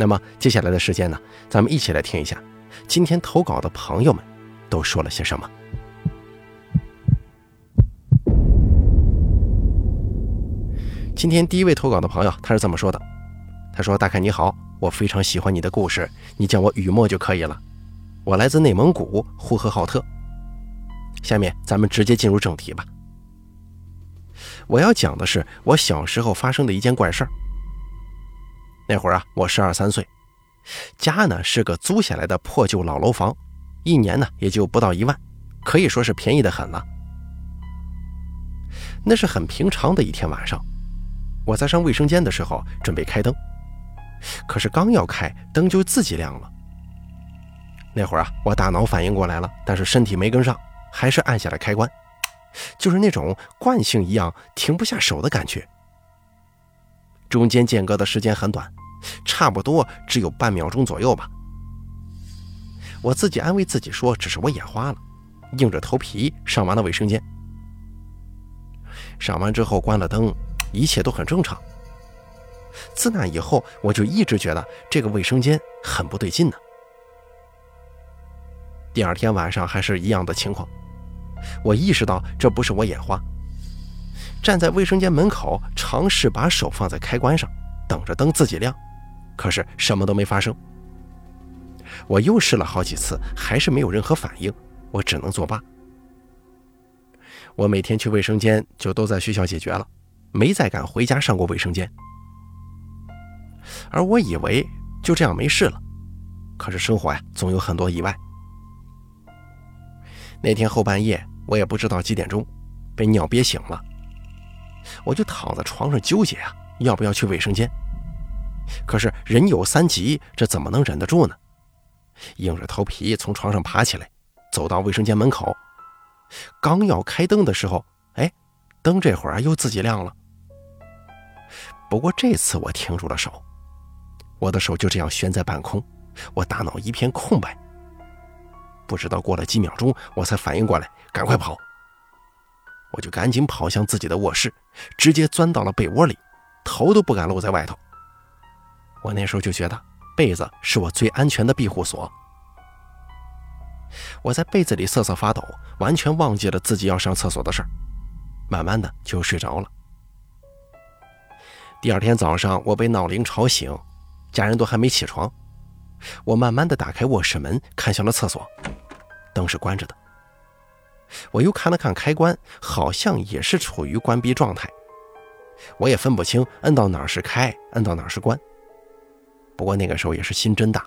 那么接下来的时间呢，咱们一起来听一下今天投稿的朋友们都说了些什么。今天第一位投稿的朋友，他是这么说的：“他说，大凯你好，我非常喜欢你的故事，你叫我雨墨就可以了。我来自内蒙古呼和浩特。下面咱们直接进入正题吧。我要讲的是我小时候发生的一件怪事儿。那会儿啊，我十二三岁，家呢是个租下来的破旧老楼房，一年呢也就不到一万，可以说是便宜的很了。那是很平常的一天晚上，我在上卫生间的时候准备开灯，可是刚要开灯就自己亮了。那会儿啊，我大脑反应过来了，但是身体没跟上。还是按下了开关，就是那种惯性一样停不下手的感觉。中间间隔的时间很短，差不多只有半秒钟左右吧。我自己安慰自己说，只是我眼花了，硬着头皮上完了卫生间。上完之后关了灯，一切都很正常。自那以后，我就一直觉得这个卫生间很不对劲呢。第二天晚上还是一样的情况。我意识到这不是我眼花，站在卫生间门口，尝试把手放在开关上，等着灯自己亮，可是什么都没发生。我又试了好几次，还是没有任何反应，我只能作罢。我每天去卫生间就都在学校解决了，没再敢回家上过卫生间。而我以为就这样没事了，可是生活呀，总有很多意外。那天后半夜。我也不知道几点钟，被尿憋醒了，我就躺在床上纠结啊，要不要去卫生间？可是人有三急，这怎么能忍得住呢？硬着头皮从床上爬起来，走到卫生间门口，刚要开灯的时候，哎，灯这会儿又自己亮了。不过这次我停住了手，我的手就这样悬在半空，我大脑一片空白。不知道过了几秒钟，我才反应过来，赶快跑。我就赶紧跑向自己的卧室，直接钻到了被窝里，头都不敢露在外头。我那时候就觉得被子是我最安全的庇护所。我在被子里瑟瑟发抖，完全忘记了自己要上厕所的事儿，慢慢的就睡着了。第二天早上，我被闹铃吵醒，家人都还没起床。我慢慢的打开卧室门，看向了厕所，灯是关着的。我又看了看开关，好像也是处于关闭状态。我也分不清摁到哪儿是开，摁到哪儿是关。不过那个时候也是心真大，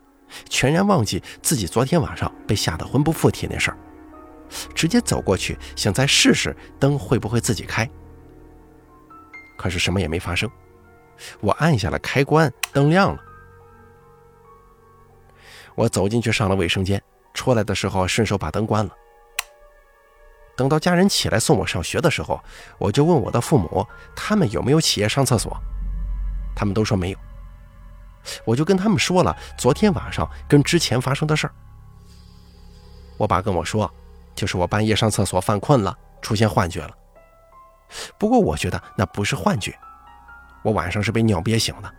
全然忘记自己昨天晚上被吓得魂不附体那事儿，直接走过去想再试试灯会不会自己开。可是什么也没发生。我按下了开关，灯亮了。我走进去上了卫生间，出来的时候顺手把灯关了。等到家人起来送我上学的时候，我就问我的父母，他们有没有起夜上厕所？他们都说没有。我就跟他们说了昨天晚上跟之前发生的事儿。我爸跟我说，就是我半夜上厕所犯困了，出现幻觉了。不过我觉得那不是幻觉，我晚上是被尿憋醒的，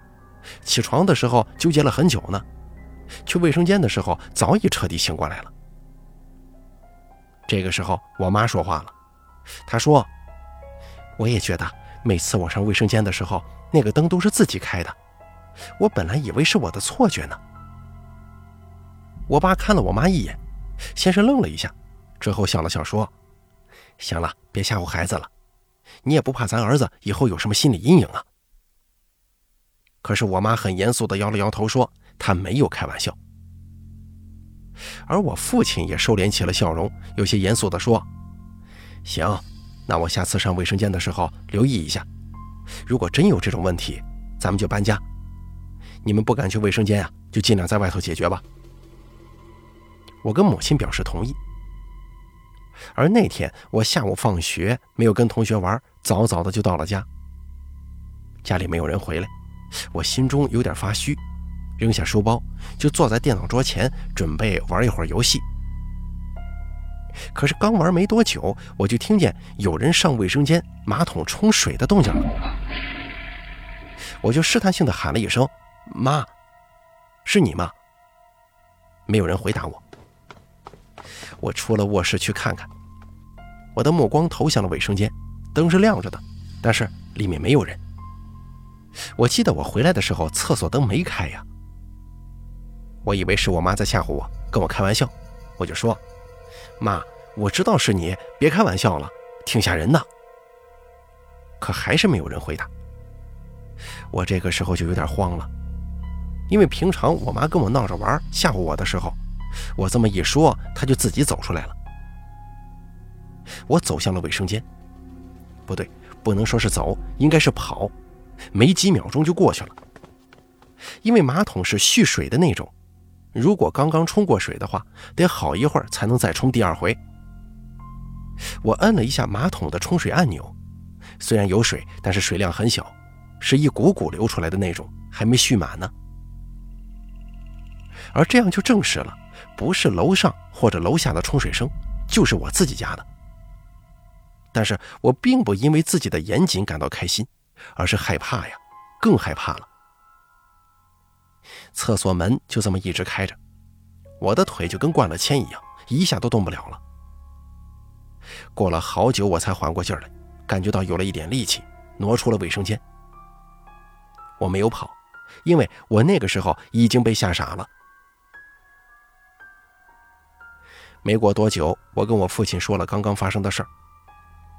起床的时候纠结了很久呢。去卫生间的时候，早已彻底醒过来了。这个时候，我妈说话了，她说：“我也觉得，每次我上卫生间的时候，那个灯都是自己开的。我本来以为是我的错觉呢。”我爸看了我妈一眼，先是愣了一下，之后笑了笑说：“行了，别吓唬孩子了。你也不怕咱儿子以后有什么心理阴影啊？”可是我妈很严肃地摇了摇头说。他没有开玩笑，而我父亲也收敛起了笑容，有些严肃地说：“行，那我下次上卫生间的时候留意一下。如果真有这种问题，咱们就搬家。你们不敢去卫生间啊，就尽量在外头解决吧。我跟母亲表示同意。而那天我下午放学没有跟同学玩，早早的就到了家。家里没有人回来，我心中有点发虚，扔下书包就坐在电脑桌前准备玩一会儿游戏。可是刚玩没多久，我就听见有人上卫生间马桶冲水的动静了，我就试探性的喊了一声：“妈，是你吗？”没有人回答我。我出了卧室去看看，我的目光投向了卫生间，灯是亮着的，但是里面没有人。我记得我回来的时候，厕所灯没开呀。我以为是我妈在吓唬我，跟我开玩笑，我就说：“妈，我知道是你，别开玩笑了，挺吓人的。”可还是没有人回答。我这个时候就有点慌了，因为平常我妈跟我闹着玩，吓唬我的时候。我这么一说，她就自己走出来了。我走向了卫生间，不对，不能说是走，应该是跑。没几秒钟就过去了。因为马桶是蓄水的那种，如果刚刚冲过水的话，得好一会儿才能再冲第二回。我摁了一下马桶的冲水按钮，虽然有水，但是水量很小，是一股股流出来的那种，还没蓄满呢。而这样就证实了。不是楼上或者楼下的冲水声，就是我自己家的。但是我并不因为自己的严谨感到开心，而是害怕呀，更害怕了。厕所门就这么一直开着，我的腿就跟灌了铅一样，一下都动不了了。过了好久，我才缓过劲儿来，感觉到有了一点力气，挪出了卫生间。我没有跑，因为我那个时候已经被吓傻了。没过多久，我跟我父亲说了刚刚发生的事儿，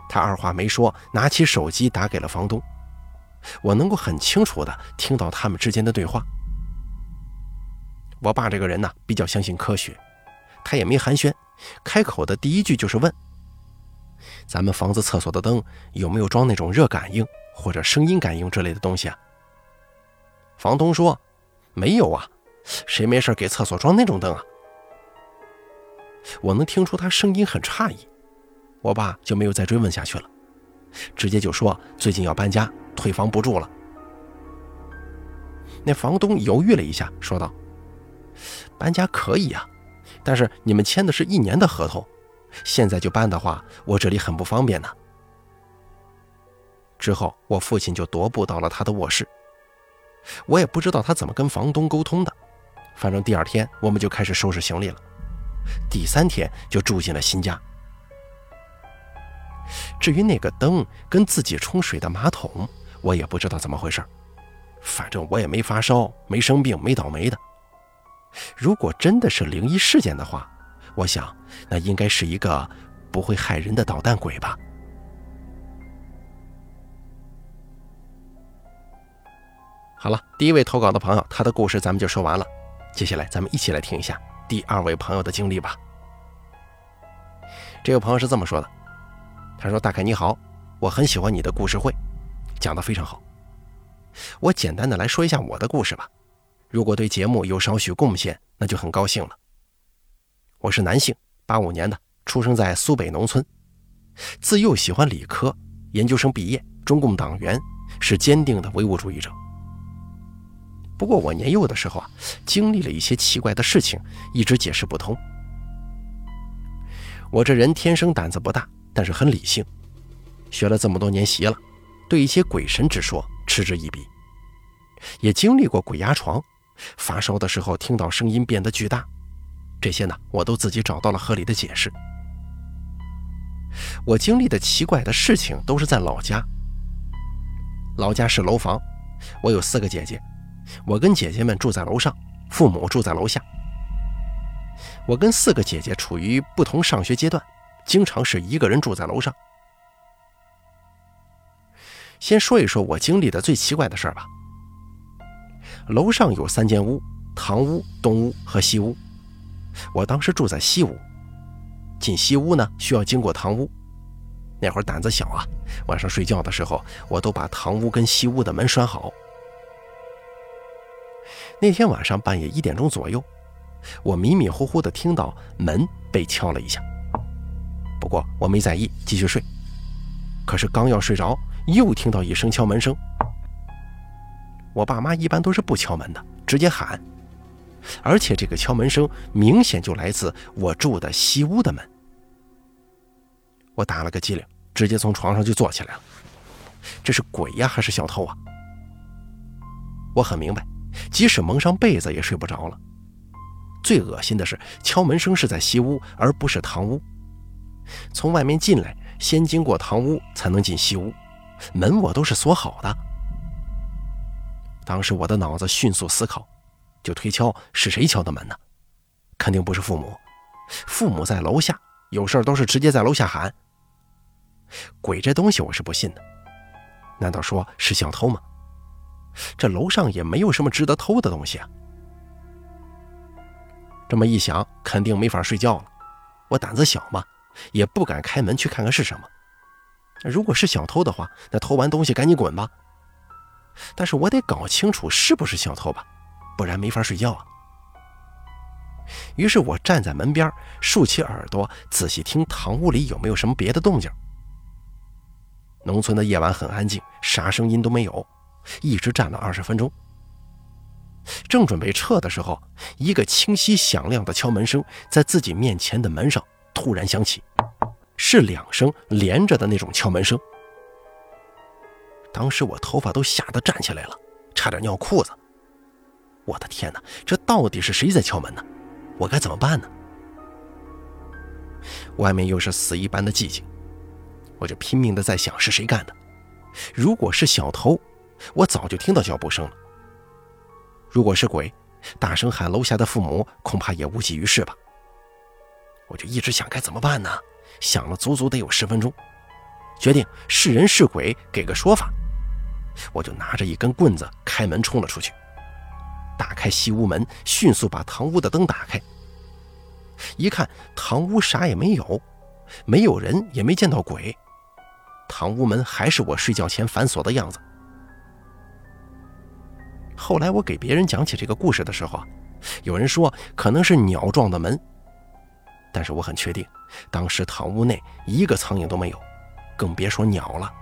他二话没说，拿起手机打给了房东。我能够很清楚的听到他们之间的对话。我爸这个人呢，比较相信科学，他也没寒暄，开口的第一句就是问：“咱们房子厕所的灯有没有装那种热感应或者声音感应之类的东西啊？”房东说：“没有啊，谁没事给厕所装那种灯啊？”我能听出他声音很诧异，我爸就没有再追问下去了，直接就说最近要搬家，退房不住了。那房东犹豫了一下，说道：“搬家可以呀，但是你们签的是一年的合同，现在就搬的话，我这里很不方便呢。”之后，我父亲就踱步到了他的卧室，我也不知道他怎么跟房东沟通的，反正第二天我们就开始收拾行李了。第三天就住进了新家。至于那个灯跟自己冲水的马桶，我也不知道怎么回事。反正我也没发烧，没生病，没倒霉的。如果真的是灵异事件的话，我想那应该是一个不会害人的捣蛋鬼吧。好了，第一位投稿的朋友，他的故事咱们就说完了。接下来咱们一起来听一下。第二位朋友的经历吧。这位朋友是这么说的：“他说，大凯你好，我很喜欢你的故事会，讲得非常好。我简单的来说一下我的故事吧。如果对节目有少许贡献，那就很高兴了。我是男性，八五年的，出生在苏北农村，自幼喜欢理科，研究生毕业，中共党员，是坚定的唯物主义者。”不过我年幼的时候啊，经历了一些奇怪的事情，一直解释不通。我这人天生胆子不大，但是很理性，学了这么多年习了，对一些鬼神之说嗤之以鼻。也经历过鬼压床，发烧的时候听到声音变得巨大，这些呢，我都自己找到了合理的解释。我经历的奇怪的事情都是在老家，老家是楼房，我有四个姐姐。我跟姐姐们住在楼上，父母住在楼下。我跟四个姐姐处于不同上学阶段，经常是一个人住在楼上。先说一说我经历的最奇怪的事儿吧。楼上有三间屋：堂屋、东屋和西屋。我当时住在西屋，进西屋呢需要经过堂屋。那会儿胆子小啊，晚上睡觉的时候，我都把堂屋跟西屋的门拴好。那天晚上半夜一点钟左右，我迷迷糊糊的听到门被敲了一下，不过我没在意，继续睡。可是刚要睡着，又听到一声敲门声。我爸妈一般都是不敲门的，直接喊，而且这个敲门声明显就来自我住的西屋的门。我打了个激灵，直接从床上就坐起来了。这是鬼呀，还是小偷啊？我很明白，即使蒙上被子也睡不着了。最恶心的是，敲门声是在西屋，而不是堂屋。从外面进来，先经过堂屋才能进西屋，门我都是锁好的。当时我的脑子迅速思考，就推敲是谁敲的门呢？肯定不是父母，父母在楼下，有事儿都是直接在楼下喊。鬼这东西我是不信的，难道说是小偷吗？这楼上也没有什么值得偷的东西啊！这么一想，肯定没法睡觉了。我胆子小嘛，也不敢开门去看看是什么。如果是小偷的话，那偷完东西赶紧滚吧。但是我得搞清楚是不是小偷吧，不然没法睡觉啊。于是我站在门边，竖起耳朵，仔细听堂屋里有没有什么别的动静。农村的夜晚很安静，啥声音都没有。一直站了二十分钟，正准备撤的时候，一个清晰响亮的敲门声在自己面前的门上突然响起，是两声连着的那种敲门声。当时我头发都吓得站起来了，差点尿裤子。我的天哪，这到底是谁在敲门呢？我该怎么办呢？外面又是死一般的寂静，我就拼命的在想是谁干的。如果是小偷。我早就听到脚步声了。如果是鬼，大声喊楼下的父母，恐怕也无济于事吧。我就一直想该怎么办呢？想了足足得有十分钟，决定是人是鬼，给个说法。我就拿着一根棍子开门冲了出去，打开西屋门，迅速把堂屋的灯打开。一看堂屋啥也没有，没有人，也没见到鬼。堂屋门还是我睡觉前反锁的样子。后来我给别人讲起这个故事的时候，有人说可能是鸟撞的门，但是我很确定，当时堂屋内一个苍蝇都没有，更别说鸟了。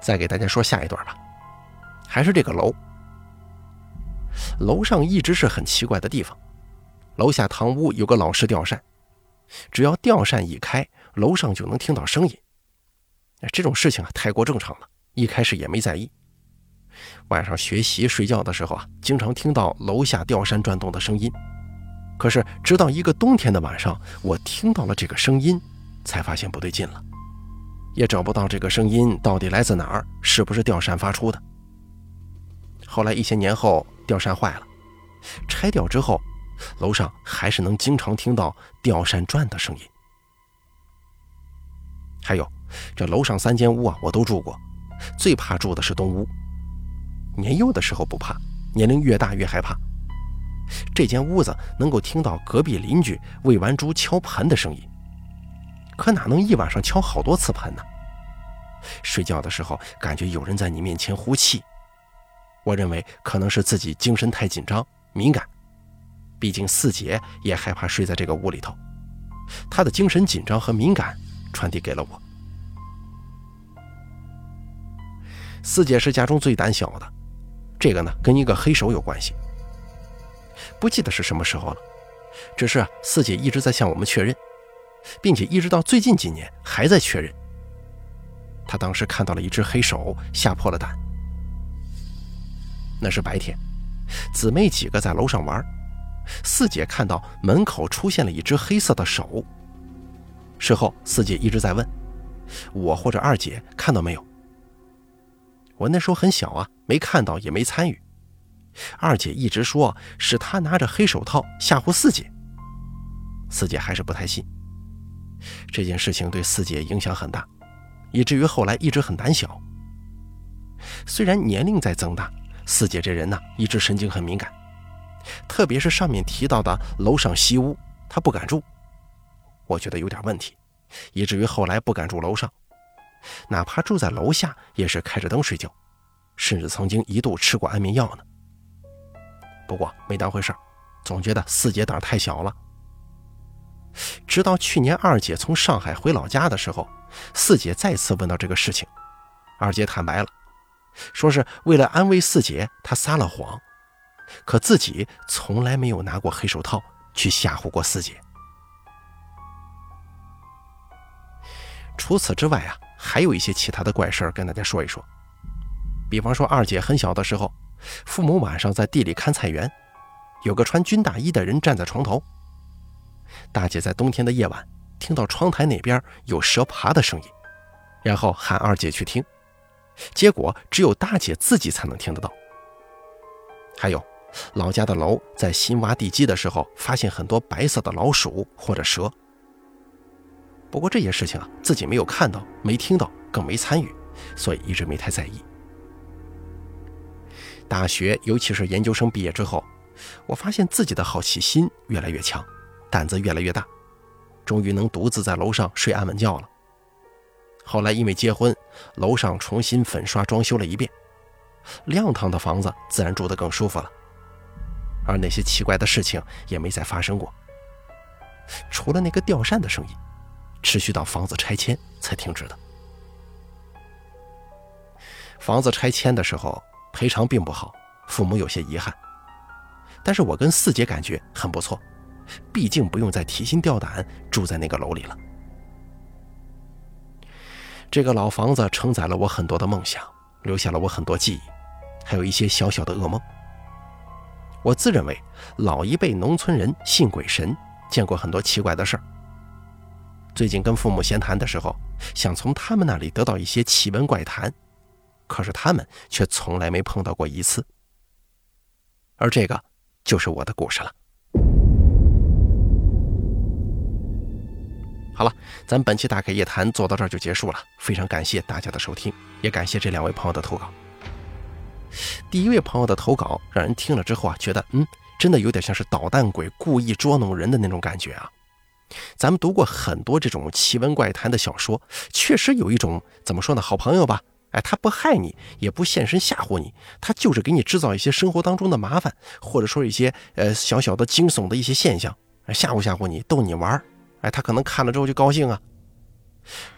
再给大家说下一段吧，还是这个楼，楼上一直是很奇怪的地方，楼下堂屋有个老式吊扇，只要吊扇一开，楼上就能听到声音。这种事情啊太过正常了，一开始也没在意。晚上学习睡觉的时候啊，经常听到楼下吊扇转动的声音。可是直到一个冬天的晚上，我听到了这个声音，才发现不对劲了，也找不到这个声音到底来自哪儿，是不是吊扇发出的。后来一些年后，吊扇坏了，拆掉之后，楼上还是能经常听到吊扇转的声音。还有，这楼上三间屋啊，我都住过，最怕住的是东屋。年幼的时候不怕，年龄越大越害怕。这间屋子能够听到隔壁邻居喂完猪敲盆的声音，可哪能一晚上敲好多次盆呢？睡觉的时候感觉有人在你面前呼气，我认为可能是自己精神太紧张敏感，毕竟四姐也害怕睡在这个屋里头，她的精神紧张和敏感传递给了我。四姐是家中最胆小的。这个呢，跟一个黑手有关系，不记得是什么时候了。只是四姐一直在向我们确认，并且一直到最近几年还在确认。她当时看到了一只黑手，吓破了胆。那是白天，姊妹几个在楼上玩，四姐看到门口出现了一只黑色的手。事后，四姐一直在问我或者二姐看到没有。我那时候很小啊，没看到也没参与。二姐一直说是她拿着黑手套吓唬四姐，四姐还是不太信。这件事情对四姐影响很大，以至于后来一直很胆小。虽然年龄在增大，四姐这人呢一直神经很敏感，特别是上面提到的楼上西屋，她不敢住。我觉得有点问题，以至于后来不敢住楼上。哪怕住在楼下，也是开着灯睡觉，甚至曾经一度吃过安眠药呢。不过没当回事儿总觉得四姐胆太小了。直到去年二姐从上海回老家的时候，四姐再次问到这个事情，二姐坦白了，说是为了安慰四姐，她撒了谎，可自己从来没有拿过黑手套去吓唬过四姐。除此之外啊，还有一些其他的怪事儿跟大家说一说。比方说，二姐很小的时候，父母晚上在地里看菜园，有个穿军大衣的人站在床头。大姐在冬天的夜晚听到窗台那边有蛇爬的声音，然后喊二姐去听，结果只有大姐自己才能听得到。还有，老家的楼在新挖地基的时候，发现很多白色的老鼠或者蛇。不过这些事情啊，自己没有看到、没听到，更没参与，所以一直没太在意。大学，尤其是研究生毕业之后，我发现自己的好奇心越来越强，胆子越来越大，终于能独自在楼上睡安稳觉了。后来因为结婚，楼上重新粉刷装修了一遍，亮堂的房子自然住得更舒服了，而那些奇怪的事情也没再发生过，除了那个吊扇的声音。持续到房子拆迁才停止的。房子拆迁的时候赔偿并不好，父母有些遗憾。但是我跟四姐感觉很不错，毕竟不用再提心吊胆住在那个楼里了。这个老房子承载了我很多的梦想，留下了我很多记忆，还有一些小小的噩梦。我自认为老一辈农村人信鬼神，见过很多奇怪的事儿。最近跟父母闲谈的时候，想从他们那里得到一些奇闻怪谈，可是他们却从来没碰到过一次。而这个就是我的故事了。好了，咱本期大开夜谈做到这儿就结束了，非常感谢大家的收听，也感谢这两位朋友的投稿。第一位朋友的投稿让人听了之后啊，觉得嗯，真的有点像是捣蛋鬼故意捉弄人的那种感觉啊。咱们读过很多这种奇闻怪谈的小说，确实有一种怎么说呢？好朋友吧，哎，他不害你，也不现身吓唬你，他就是给你制造一些生活当中的麻烦，或者说一些呃小小的惊悚的一些现象，吓唬吓唬你，逗你玩儿哎，他可能看了之后就高兴啊。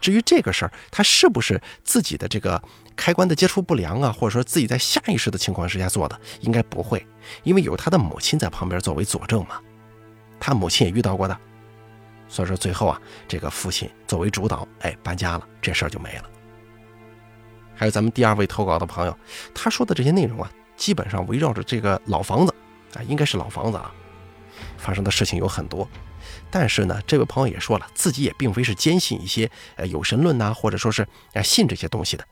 至于这个事儿，他是不是自己的这个开关的接触不良啊，或者说自己在下意识的情况之下做的，应该不会，因为有他的母亲在旁边作为佐证嘛，他母亲也遇到过的。所以说，最后啊，这个父亲作为主导，哎，搬家了，这事儿就没了。还有咱们第二位投稿的朋友，他说的这些内容啊，基本上围绕着这个老房子啊，应该是老房子啊，发生的事情有很多。但是呢，这位朋友也说了，自己也并非是坚信一些呃有神论呐，或者说是啊信这些东西的，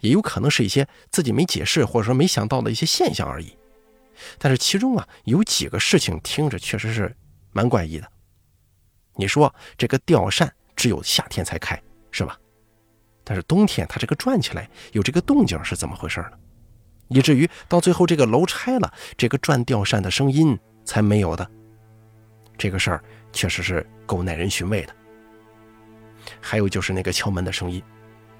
也有可能是一些自己没解释或者说没想到的一些现象而已。但是其中啊，有几个事情听着确实是蛮怪异的。你说这个吊扇只有夏天才开，是吧？但是冬天它这个转起来有这个动静是怎么回事呢？以至于到最后这个楼拆了，这个转吊扇的声音才没有的。这个事儿确实是够耐人寻味的。还有就是那个敲门的声音，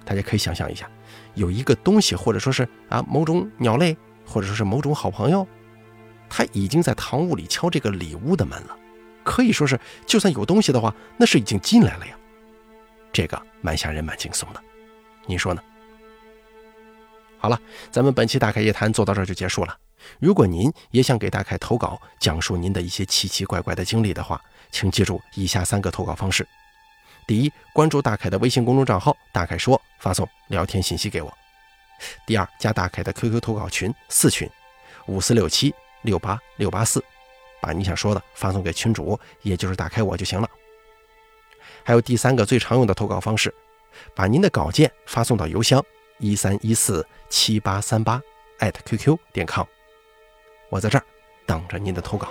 大家可以想象一下，有一个东西或者说是啊某种鸟类或者说是某种好朋友，他已经在堂屋里敲这个里屋的门了。可以说是，就算有东西的话，那是已经进来了呀。这个蛮吓人、蛮惊悚的，你说呢？好了，咱们本期大开夜谈做到这儿就结束了。如果您也想给大开投稿，讲述您的一些奇奇怪怪的经历的话，请记住以下三个投稿方式：第一，关注大凯的微信公众账号“大凯说”，发送聊天信息给我；第二，加大凯的 QQ 投稿群四群五四六七六八六八四。把你想说的发送给群主，也就是打开我就行了。还有第三个最常用的投稿方式，把您的稿件发送到邮箱一三一四七八三八艾特 QQ 点 com，我在这儿等着您的投稿。